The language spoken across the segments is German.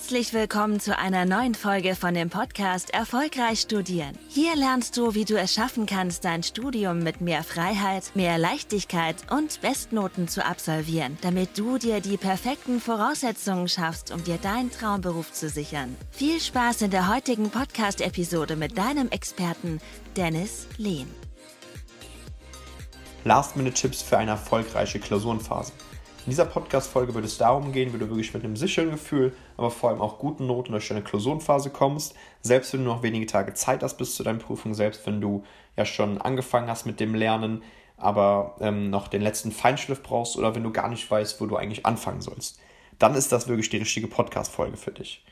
Herzlich willkommen zu einer neuen Folge von dem Podcast Erfolgreich Studieren. Hier lernst du, wie du es schaffen kannst, dein Studium mit mehr Freiheit, mehr Leichtigkeit und Bestnoten zu absolvieren, damit du dir die perfekten Voraussetzungen schaffst, um dir deinen Traumberuf zu sichern. Viel Spaß in der heutigen Podcast-Episode mit deinem Experten Dennis Lehn. Last-Minute-Tipps für eine erfolgreiche Klausurenphase. In dieser Podcast-Folge wird es darum gehen, wie du wirklich mit einem sicheren Gefühl, aber vor allem auch guten Noten durch deine Klausurenphase kommst, selbst wenn du noch wenige Tage Zeit hast bis zu deiner Prüfung, selbst wenn du ja schon angefangen hast mit dem Lernen, aber ähm, noch den letzten Feinschliff brauchst oder wenn du gar nicht weißt, wo du eigentlich anfangen sollst. Dann ist das wirklich die richtige Podcast-Folge für dich.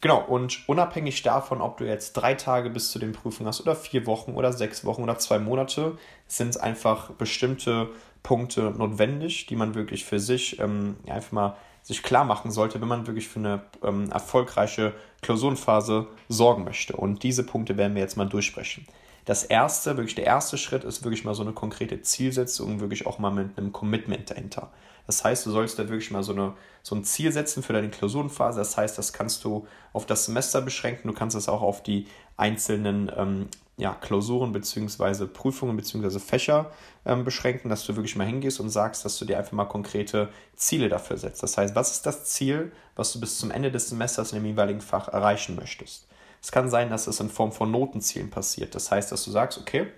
Genau, und unabhängig davon, ob du jetzt drei Tage bis zu den Prüfungen hast oder vier Wochen oder sechs Wochen oder zwei Monate, sind einfach bestimmte Punkte notwendig, die man wirklich für sich ähm, einfach mal sich klar machen sollte, wenn man wirklich für eine ähm, erfolgreiche Klausurenphase sorgen möchte. Und diese Punkte werden wir jetzt mal durchsprechen. Das erste, wirklich der erste Schritt ist wirklich mal so eine konkrete Zielsetzung, wirklich auch mal mit einem Commitment dahinter. Das heißt, du sollst da wirklich mal so, eine, so ein Ziel setzen für deine Klausurenphase. Das heißt, das kannst du auf das Semester beschränken, du kannst es auch auf die einzelnen ähm, ja, Klausuren bzw. Prüfungen bzw. Fächer ähm, beschränken, dass du wirklich mal hingehst und sagst, dass du dir einfach mal konkrete Ziele dafür setzt. Das heißt, was ist das Ziel, was du bis zum Ende des Semesters in dem jeweiligen Fach erreichen möchtest? Es kann sein, dass es in Form von Notenzielen passiert. Das heißt, dass du sagst, okay,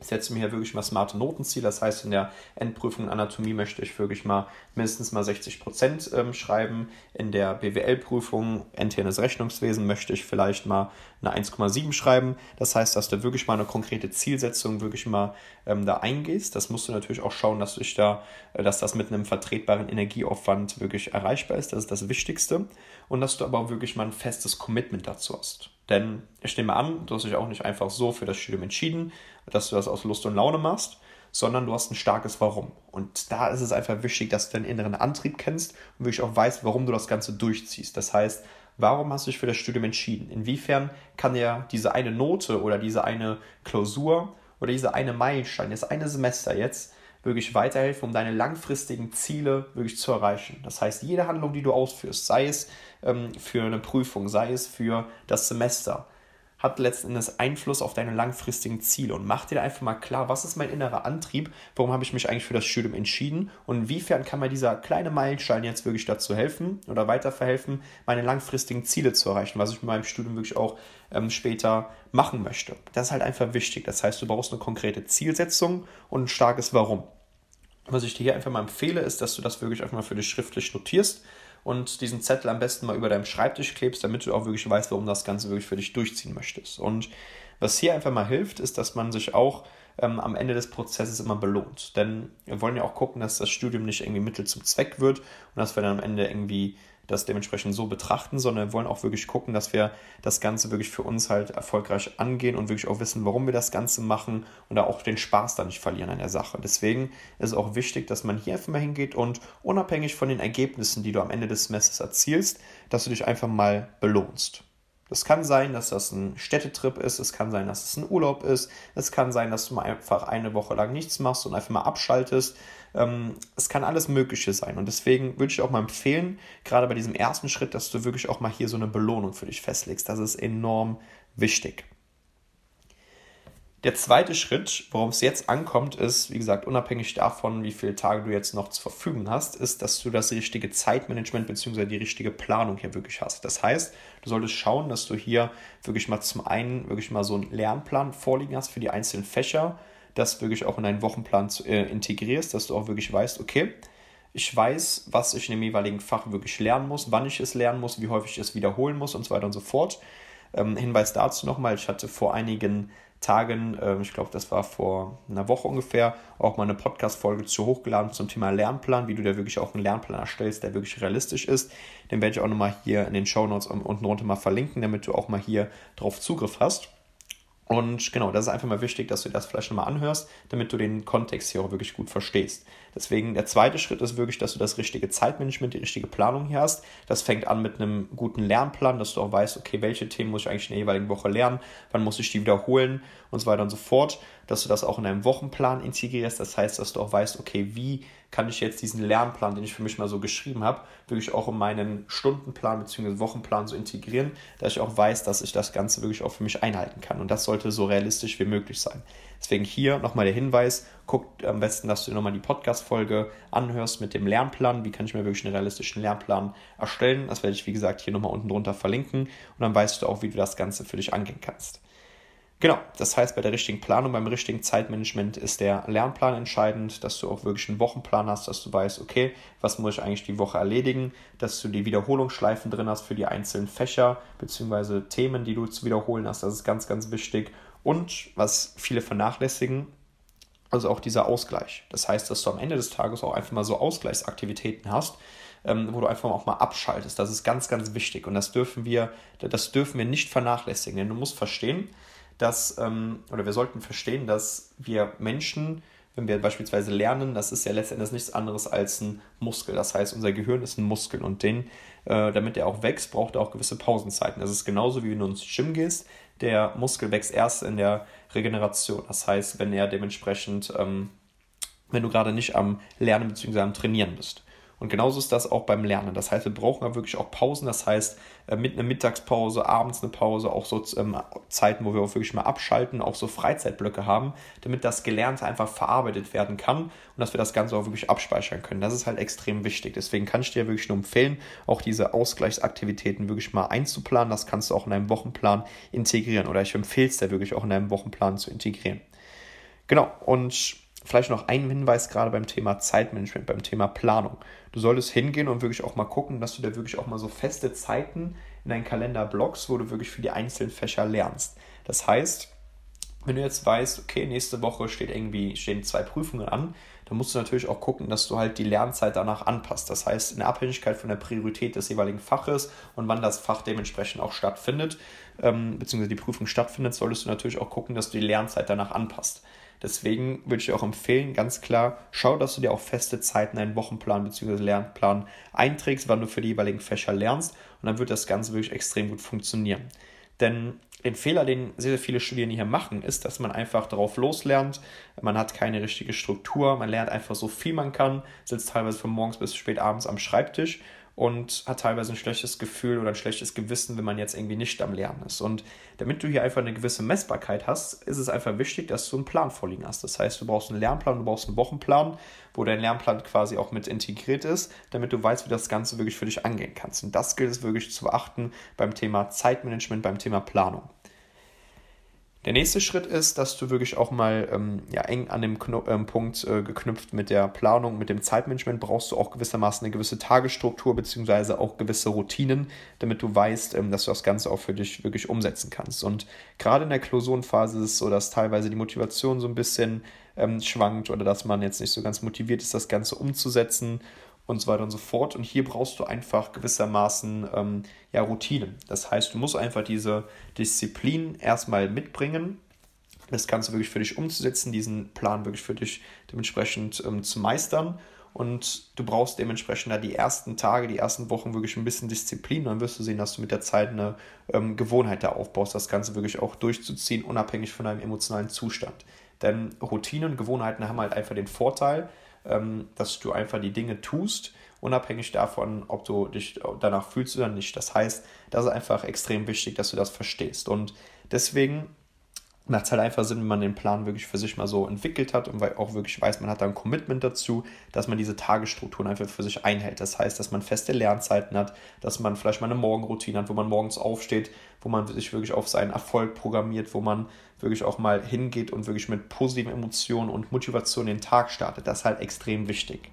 ich setze mir hier wirklich mal smarte Notenziele. Das heißt, in der Endprüfung in Anatomie möchte ich wirklich mal mindestens mal 60 Prozent ähm, schreiben. In der BWL-Prüfung, internes Rechnungswesen, möchte ich vielleicht mal eine 1,7 schreiben. Das heißt, dass du wirklich mal eine konkrete Zielsetzung wirklich mal ähm, da eingehst. Das musst du natürlich auch schauen, dass, du da, äh, dass das mit einem vertretbaren Energieaufwand wirklich erreichbar ist. Das ist das Wichtigste. Und dass du aber auch wirklich mal ein festes Commitment dazu hast. Denn ich nehme an, du hast dich auch nicht einfach so für das Studium entschieden, dass du das aus Lust und Laune machst, sondern du hast ein starkes Warum. Und da ist es einfach wichtig, dass du deinen inneren Antrieb kennst und wirklich auch weißt, warum du das Ganze durchziehst. Das heißt, warum hast du dich für das Studium entschieden? Inwiefern kann dir diese eine Note oder diese eine Klausur oder diese eine Meilenstein, das eine Semester jetzt wirklich weiterhelfen, um deine langfristigen Ziele wirklich zu erreichen. Das heißt, jede Handlung, die du ausführst, sei es ähm, für eine Prüfung, sei es für das Semester, hat letzten Endes Einfluss auf deine langfristigen Ziele und mach dir einfach mal klar, was ist mein innerer Antrieb, warum habe ich mich eigentlich für das Studium entschieden und inwiefern kann mir dieser kleine Meilenstein jetzt wirklich dazu helfen oder weiter verhelfen, meine langfristigen Ziele zu erreichen, was ich mit meinem Studium wirklich auch ähm, später machen möchte. Das ist halt einfach wichtig. Das heißt, du brauchst eine konkrete Zielsetzung und ein starkes Warum. Was ich dir hier einfach mal empfehle, ist, dass du das wirklich einfach mal für dich schriftlich notierst und diesen Zettel am besten mal über deinem Schreibtisch klebst, damit du auch wirklich weißt, warum das Ganze wirklich für dich durchziehen möchtest. Und was hier einfach mal hilft, ist, dass man sich auch ähm, am Ende des Prozesses immer belohnt. Denn wir wollen ja auch gucken, dass das Studium nicht irgendwie Mittel zum Zweck wird und dass wir dann am Ende irgendwie das dementsprechend so betrachten, sondern wir wollen auch wirklich gucken, dass wir das Ganze wirklich für uns halt erfolgreich angehen und wirklich auch wissen, warum wir das Ganze machen und da auch den Spaß da nicht verlieren an der Sache. Deswegen ist es auch wichtig, dass man hier einfach mal hingeht und unabhängig von den Ergebnissen, die du am Ende des Semesters erzielst, dass du dich einfach mal belohnst. Es kann sein, dass das ein Städtetrip ist, es kann sein, dass es ein Urlaub ist, es kann sein, dass du mal einfach eine Woche lang nichts machst und einfach mal abschaltest. Ähm, es kann alles Mögliche sein. Und deswegen würde ich auch mal empfehlen, gerade bei diesem ersten Schritt, dass du wirklich auch mal hier so eine Belohnung für dich festlegst. Das ist enorm wichtig. Der zweite Schritt, worum es jetzt ankommt, ist, wie gesagt, unabhängig davon, wie viele Tage du jetzt noch zur Verfügung hast, ist, dass du das richtige Zeitmanagement bzw. die richtige Planung hier wirklich hast. Das heißt, du solltest schauen, dass du hier wirklich mal zum einen wirklich mal so einen Lernplan vorliegen hast für die einzelnen Fächer, das wirklich auch in deinen Wochenplan zu, äh, integrierst, dass du auch wirklich weißt, okay, ich weiß, was ich in dem jeweiligen Fach wirklich lernen muss, wann ich es lernen muss, wie häufig ich es wiederholen muss und so weiter und so fort. Ähm, Hinweis dazu nochmal, ich hatte vor einigen Tagen, äh, ich glaube, das war vor einer Woche ungefähr, auch mal eine Podcast-Folge zu hochgeladen zum Thema Lernplan, wie du da wirklich auch einen Lernplan erstellst, der wirklich realistisch ist. Den werde ich auch nochmal hier in den Show Notes unten drunter mal verlinken, damit du auch mal hier drauf Zugriff hast. Und genau, das ist einfach mal wichtig, dass du das vielleicht nochmal anhörst, damit du den Kontext hier auch wirklich gut verstehst. Deswegen der zweite Schritt ist wirklich, dass du das richtige Zeitmanagement, die richtige Planung hier hast. Das fängt an mit einem guten Lernplan, dass du auch weißt, okay, welche Themen muss ich eigentlich in der jeweiligen Woche lernen, wann muss ich die wiederholen und so weiter und so fort. Dass du das auch in deinem Wochenplan integrierst. Das heißt, dass du auch weißt, okay, wie kann ich jetzt diesen Lernplan, den ich für mich mal so geschrieben habe, wirklich auch in meinen Stundenplan bzw. Wochenplan so integrieren, dass ich auch weiß, dass ich das Ganze wirklich auch für mich einhalten kann. Und das sollte so realistisch wie möglich sein. Deswegen hier nochmal der Hinweis, guck am besten, dass du nochmal die Podcast-Folge anhörst mit dem Lernplan. Wie kann ich mir wirklich einen realistischen Lernplan erstellen? Das werde ich, wie gesagt, hier nochmal unten drunter verlinken. Und dann weißt du auch, wie du das Ganze für dich angehen kannst. Genau, das heißt, bei der richtigen Planung, beim richtigen Zeitmanagement ist der Lernplan entscheidend, dass du auch wirklich einen Wochenplan hast, dass du weißt, okay, was muss ich eigentlich die Woche erledigen, dass du die Wiederholungsschleifen drin hast für die einzelnen Fächer bzw. Themen, die du zu wiederholen hast. Das ist ganz, ganz wichtig. Und was viele vernachlässigen, also auch dieser Ausgleich. Das heißt, dass du am Ende des Tages auch einfach mal so Ausgleichsaktivitäten hast, ähm, wo du einfach auch mal abschaltest. Das ist ganz, ganz wichtig. Und das dürfen wir, das dürfen wir nicht vernachlässigen. Denn du musst verstehen, dass, ähm, oder wir sollten verstehen, dass wir Menschen, wenn wir beispielsweise lernen, das ist ja letztendlich nichts anderes als ein Muskel. Das heißt, unser Gehirn ist ein Muskel und den, äh, damit er auch wächst, braucht er auch gewisse Pausenzeiten. Das ist genauso wie wenn du ins Gym gehst. Der Muskel wächst erst in der Regeneration. Das heißt, wenn er dementsprechend, ähm, wenn du gerade nicht am Lernen bzw. am Trainieren bist. Und genauso ist das auch beim Lernen. Das heißt, wir brauchen ja wirklich auch Pausen. Das heißt, äh, mit einer Mittagspause, abends eine Pause, auch so ähm, Zeiten, wo wir auch wirklich mal abschalten, auch so Freizeitblöcke haben, damit das Gelernte einfach verarbeitet werden kann und dass wir das Ganze auch wirklich abspeichern können. Das ist halt extrem wichtig. Deswegen kann ich dir wirklich nur empfehlen, auch diese Ausgleichsaktivitäten wirklich mal einzuplanen. Das kannst du auch in deinem Wochenplan integrieren oder ich empfehle es dir wirklich auch in deinem Wochenplan zu integrieren. Genau, und Vielleicht noch ein Hinweis gerade beim Thema Zeitmanagement, beim Thema Planung. Du solltest hingehen und wirklich auch mal gucken, dass du da wirklich auch mal so feste Zeiten in deinen Kalender blockst, wo du wirklich für die einzelnen Fächer lernst. Das heißt, wenn du jetzt weißt, okay, nächste Woche steht irgendwie, stehen zwei Prüfungen an, dann musst du natürlich auch gucken, dass du halt die Lernzeit danach anpasst. Das heißt, in Abhängigkeit von der Priorität des jeweiligen Faches und wann das Fach dementsprechend auch stattfindet, ähm, beziehungsweise die Prüfung stattfindet, solltest du natürlich auch gucken, dass du die Lernzeit danach anpasst. Deswegen würde ich dir auch empfehlen, ganz klar, schau, dass du dir auch feste Zeiten, einen Wochenplan bzw. Lernplan einträgst, wann du für die jeweiligen Fächer lernst. Und dann wird das Ganze wirklich extrem gut funktionieren. Denn den Fehler, den sehr, sehr viele Studierende hier machen, ist, dass man einfach darauf loslernt. Man hat keine richtige Struktur. Man lernt einfach so viel man kann, sitzt teilweise von morgens bis spät abends am Schreibtisch und hat teilweise ein schlechtes Gefühl oder ein schlechtes Gewissen, wenn man jetzt irgendwie nicht am Lernen ist. Und damit du hier einfach eine gewisse Messbarkeit hast, ist es einfach wichtig, dass du einen Plan vorliegen hast. Das heißt, du brauchst einen Lernplan, du brauchst einen Wochenplan, wo dein Lernplan quasi auch mit integriert ist, damit du weißt, wie das Ganze wirklich für dich angehen kannst. Und das gilt es wirklich zu beachten beim Thema Zeitmanagement, beim Thema Planung. Der nächste Schritt ist, dass du wirklich auch mal ähm, ja, eng an dem Kno ähm, Punkt äh, geknüpft mit der Planung, mit dem Zeitmanagement, brauchst du auch gewissermaßen eine gewisse Tagesstruktur beziehungsweise auch gewisse Routinen, damit du weißt, ähm, dass du das Ganze auch für dich wirklich umsetzen kannst. Und gerade in der Klausurenphase ist es so, dass teilweise die Motivation so ein bisschen ähm, schwankt oder dass man jetzt nicht so ganz motiviert ist, das Ganze umzusetzen und so weiter und so fort. Und hier brauchst du einfach gewissermaßen ähm, ja, Routinen. Das heißt, du musst einfach diese Disziplin erstmal mitbringen, das Ganze wirklich für dich umzusetzen, diesen Plan wirklich für dich dementsprechend ähm, zu meistern. Und du brauchst dementsprechend da die ersten Tage, die ersten Wochen wirklich ein bisschen Disziplin. Dann wirst du sehen, dass du mit der Zeit eine ähm, Gewohnheit da aufbaust, das Ganze wirklich auch durchzuziehen, unabhängig von deinem emotionalen Zustand. Denn Routinen und Gewohnheiten haben halt einfach den Vorteil, dass du einfach die Dinge tust, unabhängig davon, ob du dich danach fühlst oder nicht. Das heißt, das ist einfach extrem wichtig, dass du das verstehst. Und deswegen macht es halt einfach Sinn, wenn man den Plan wirklich für sich mal so entwickelt hat und auch wirklich weiß, man hat da ein Commitment dazu, dass man diese Tagesstrukturen einfach für sich einhält. Das heißt, dass man feste Lernzeiten hat, dass man vielleicht mal eine Morgenroutine hat, wo man morgens aufsteht, wo man sich wirklich auf seinen Erfolg programmiert, wo man wirklich auch mal hingeht und wirklich mit positiven Emotionen und Motivation den Tag startet. Das ist halt extrem wichtig.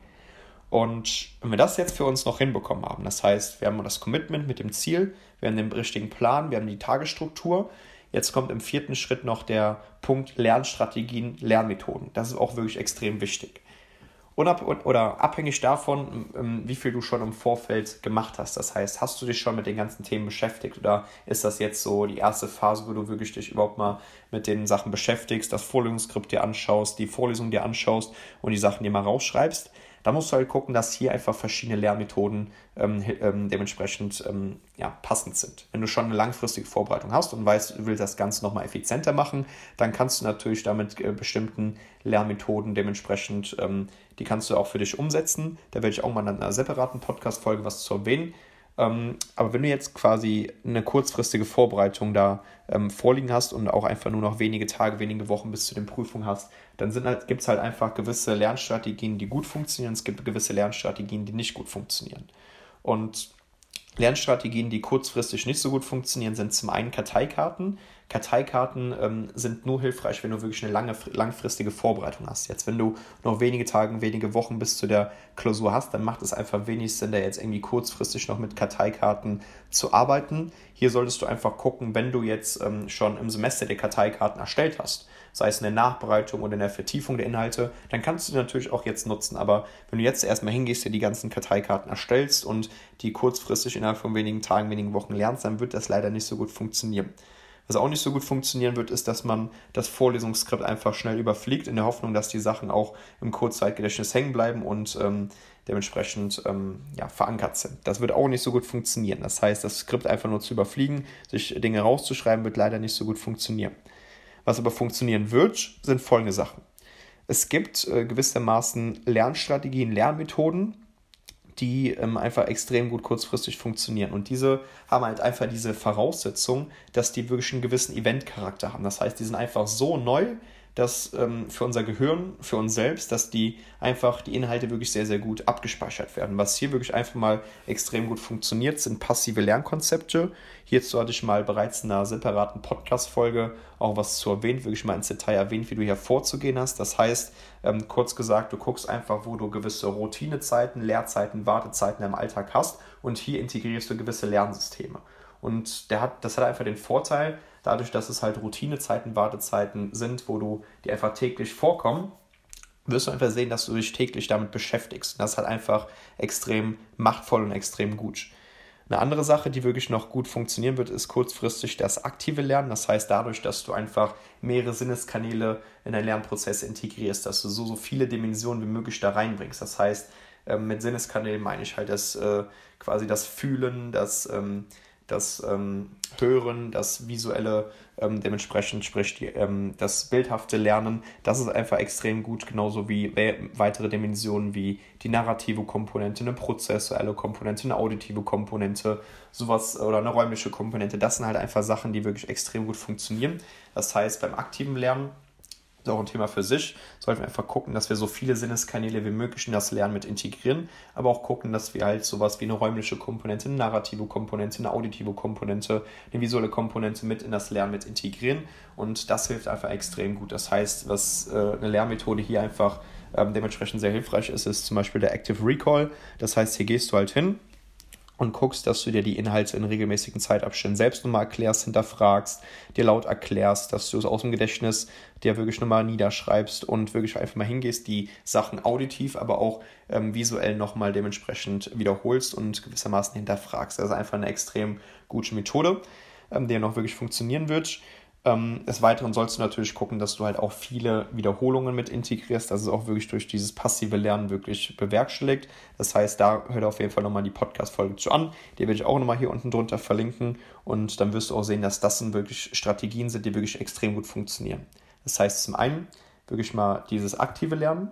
Und wenn wir das jetzt für uns noch hinbekommen haben, das heißt, wir haben das Commitment mit dem Ziel, wir haben den richtigen Plan, wir haben die Tagesstruktur, Jetzt kommt im vierten Schritt noch der Punkt Lernstrategien, Lernmethoden. Das ist auch wirklich extrem wichtig. Unab oder abhängig davon, ähm, wie viel du schon im Vorfeld gemacht hast. Das heißt, hast du dich schon mit den ganzen Themen beschäftigt oder ist das jetzt so die erste Phase, wo du wirklich dich überhaupt mal mit den Sachen beschäftigst, das Vorlesungsskript dir anschaust, die Vorlesung dir anschaust und die Sachen dir mal rausschreibst? Da musst du halt gucken, dass hier einfach verschiedene Lernmethoden ähm, ähm, dementsprechend ähm, ja, passend sind. Wenn du schon eine langfristige Vorbereitung hast und weißt, du willst das Ganze nochmal effizienter machen, dann kannst du natürlich damit äh, bestimmten Lernmethoden dementsprechend, ähm, die kannst du auch für dich umsetzen. Da werde ich auch mal in einer separaten Podcast-Folge was zu erwähnen. Ähm, aber wenn du jetzt quasi eine kurzfristige Vorbereitung da ähm, vorliegen hast und auch einfach nur noch wenige Tage, wenige Wochen bis zu den Prüfungen hast, dann halt, gibt es halt einfach gewisse Lernstrategien, die gut funktionieren. Es gibt gewisse Lernstrategien, die nicht gut funktionieren. Und Lernstrategien, die kurzfristig nicht so gut funktionieren, sind zum einen Karteikarten. Karteikarten ähm, sind nur hilfreich, wenn du wirklich eine lange, langfristige Vorbereitung hast. Jetzt, wenn du noch wenige Tage, wenige Wochen bis zu der Klausur hast, dann macht es einfach wenig Sinn, da jetzt irgendwie kurzfristig noch mit Karteikarten zu arbeiten. Hier solltest du einfach gucken, wenn du jetzt ähm, schon im Semester die Karteikarten erstellt hast, sei es in der Nachbereitung oder in der Vertiefung der Inhalte, dann kannst du die natürlich auch jetzt nutzen. Aber wenn du jetzt erstmal hingehst, dir die ganzen Karteikarten erstellst und die kurzfristig innerhalb von wenigen Tagen, wenigen Wochen lernst, dann wird das leider nicht so gut funktionieren. Was auch nicht so gut funktionieren wird, ist, dass man das Vorlesungsskript einfach schnell überfliegt, in der Hoffnung, dass die Sachen auch im Kurzzeitgedächtnis hängen bleiben und ähm, dementsprechend ähm, ja, verankert sind. Das wird auch nicht so gut funktionieren. Das heißt, das Skript einfach nur zu überfliegen, sich Dinge rauszuschreiben, wird leider nicht so gut funktionieren. Was aber funktionieren wird, sind folgende Sachen. Es gibt äh, gewissermaßen Lernstrategien, Lernmethoden, die ähm, einfach extrem gut kurzfristig funktionieren. Und diese haben halt einfach diese Voraussetzung, dass die wirklich einen gewissen Eventcharakter haben. Das heißt, die sind einfach so neu, dass ähm, für unser Gehirn, für uns selbst, dass die einfach die Inhalte wirklich sehr, sehr gut abgespeichert werden. Was hier wirklich einfach mal extrem gut funktioniert, sind passive Lernkonzepte. Hierzu hatte ich mal bereits in einer separaten Podcast-Folge auch was zu erwähnt, wirklich mal ins Detail erwähnt, wie du hier vorzugehen hast. Das heißt, ähm, kurz gesagt, du guckst einfach, wo du gewisse Routinezeiten, Lehrzeiten, Wartezeiten im Alltag hast und hier integrierst du gewisse Lernsysteme. Und der hat, das hat einfach den Vorteil, dadurch, dass es halt Routinezeiten, Wartezeiten sind, wo du die einfach täglich vorkommen, wirst du einfach sehen, dass du dich täglich damit beschäftigst. Und das ist halt einfach extrem machtvoll und extrem gut. Eine andere Sache, die wirklich noch gut funktionieren wird, ist kurzfristig das aktive Lernen. Das heißt, dadurch, dass du einfach mehrere Sinneskanäle in deinen Lernprozess integrierst, dass du so, so viele Dimensionen wie möglich da reinbringst. Das heißt, ähm, mit Sinneskanälen meine ich halt das äh, quasi das Fühlen, das ähm, das ähm, Hören, das visuelle, ähm, dementsprechend sprich die, ähm, das bildhafte Lernen, das ist einfach extrem gut, genauso wie weitere Dimensionen wie die narrative Komponente, eine prozessuelle Komponente, eine auditive Komponente, sowas oder eine räumliche Komponente. Das sind halt einfach Sachen, die wirklich extrem gut funktionieren. Das heißt, beim aktiven Lernen ist auch ein Thema für sich. Sollten wir einfach gucken, dass wir so viele Sinneskanäle wie möglich in das Lernen mit integrieren, aber auch gucken, dass wir halt sowas wie eine räumliche Komponente, eine narrative Komponente, eine auditive Komponente, eine visuelle Komponente mit in das Lernen mit integrieren. Und das hilft einfach extrem gut. Das heißt, was äh, eine Lernmethode hier einfach ähm, dementsprechend sehr hilfreich ist, ist zum Beispiel der Active Recall. Das heißt, hier gehst du halt hin, und guckst, dass du dir die Inhalte in regelmäßigen Zeitabständen selbst nochmal erklärst, hinterfragst, dir laut erklärst, dass du es aus dem Gedächtnis dir wirklich nochmal niederschreibst und wirklich einfach mal hingehst, die Sachen auditiv, aber auch ähm, visuell nochmal dementsprechend wiederholst und gewissermaßen hinterfragst. Das ist einfach eine extrem gute Methode, ähm, die noch wirklich funktionieren wird. Ähm, des Weiteren sollst du natürlich gucken, dass du halt auch viele Wiederholungen mit integrierst, dass es auch wirklich durch dieses passive Lernen wirklich bewerkstelligt. Das heißt, da hört auf jeden Fall nochmal die Podcast-Folge zu an. Die werde ich auch nochmal hier unten drunter verlinken und dann wirst du auch sehen, dass das sind wirklich Strategien sind, die wirklich extrem gut funktionieren. Das heißt, zum einen wirklich mal dieses aktive Lernen.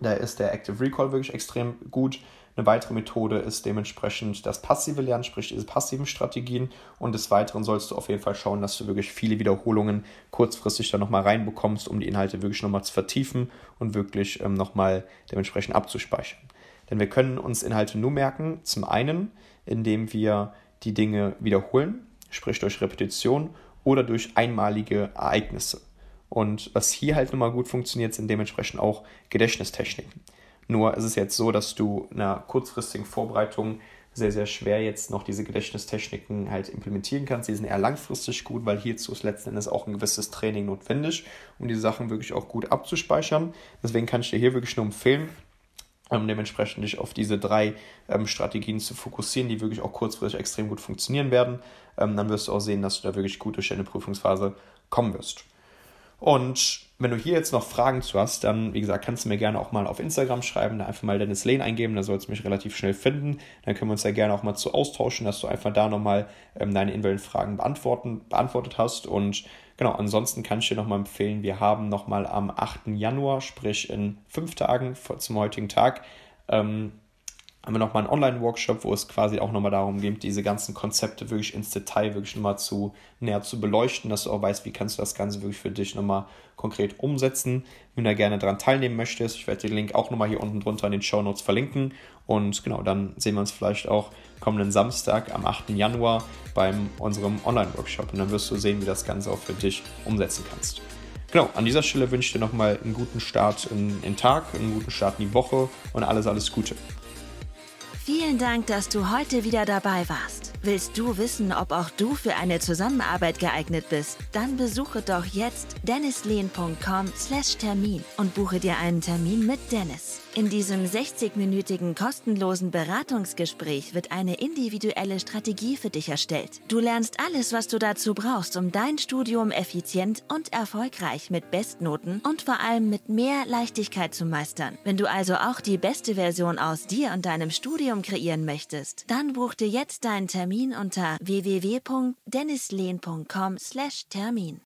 Da ist der Active Recall wirklich extrem gut. Eine weitere Methode ist dementsprechend das passive Lernen, sprich diese passiven Strategien. Und des Weiteren sollst du auf jeden Fall schauen, dass du wirklich viele Wiederholungen kurzfristig dann nochmal reinbekommst, um die Inhalte wirklich nochmal zu vertiefen und wirklich ähm, nochmal dementsprechend abzuspeichern. Denn wir können uns Inhalte nur merken, zum einen, indem wir die Dinge wiederholen, sprich durch Repetition oder durch einmalige Ereignisse. Und was hier halt nochmal gut funktioniert, sind dementsprechend auch Gedächtnistechniken. Nur ist es jetzt so, dass du in einer kurzfristigen Vorbereitung sehr, sehr schwer jetzt noch diese Gedächtnistechniken halt implementieren kannst. Die sind eher langfristig gut, weil hierzu ist letzten Endes auch ein gewisses Training notwendig, um die Sachen wirklich auch gut abzuspeichern. Deswegen kann ich dir hier wirklich nur empfehlen, ähm, dementsprechend dich auf diese drei ähm, Strategien zu fokussieren, die wirklich auch kurzfristig extrem gut funktionieren werden. Ähm, dann wirst du auch sehen, dass du da wirklich gut durch deine Prüfungsphase kommen wirst. Und wenn du hier jetzt noch Fragen zu hast, dann, wie gesagt, kannst du mir gerne auch mal auf Instagram schreiben, da einfach mal Dennis Lehn eingeben, da sollst du mich relativ schnell finden. Dann können wir uns ja gerne auch mal zu austauschen, dass du einfach da nochmal ähm, deine individuellen Fragen beantworten, beantwortet hast. Und genau, ansonsten kann ich dir nochmal empfehlen, wir haben nochmal am 8. Januar, sprich in fünf Tagen zum heutigen Tag, ähm, haben wir nochmal einen Online-Workshop, wo es quasi auch nochmal darum geht, diese ganzen Konzepte wirklich ins Detail wirklich nochmal zu näher zu beleuchten, dass du auch weißt, wie kannst du das Ganze wirklich für dich nochmal konkret umsetzen. Wenn du da gerne daran teilnehmen möchtest, ich werde den Link auch nochmal hier unten drunter in den Show Notes verlinken. Und genau, dann sehen wir uns vielleicht auch kommenden Samstag am 8. Januar beim unserem Online-Workshop. Und dann wirst du sehen, wie das Ganze auch für dich umsetzen kannst. Genau, an dieser Stelle wünsche ich dir nochmal einen guten Start in den Tag, einen guten Start in die Woche und alles, alles Gute. Vielen Dank, dass du heute wieder dabei warst. Willst du wissen, ob auch du für eine Zusammenarbeit geeignet bist? Dann besuche doch jetzt dennislehn.com/termin und buche dir einen Termin mit Dennis. In diesem 60-minütigen kostenlosen Beratungsgespräch wird eine individuelle Strategie für dich erstellt. Du lernst alles, was du dazu brauchst, um dein Studium effizient und erfolgreich mit Bestnoten und vor allem mit mehr Leichtigkeit zu meistern. Wenn du also auch die beste Version aus dir und deinem Studium kreieren möchtest, dann buch dir jetzt deinen Termin unter www.dennislehn.com/termin.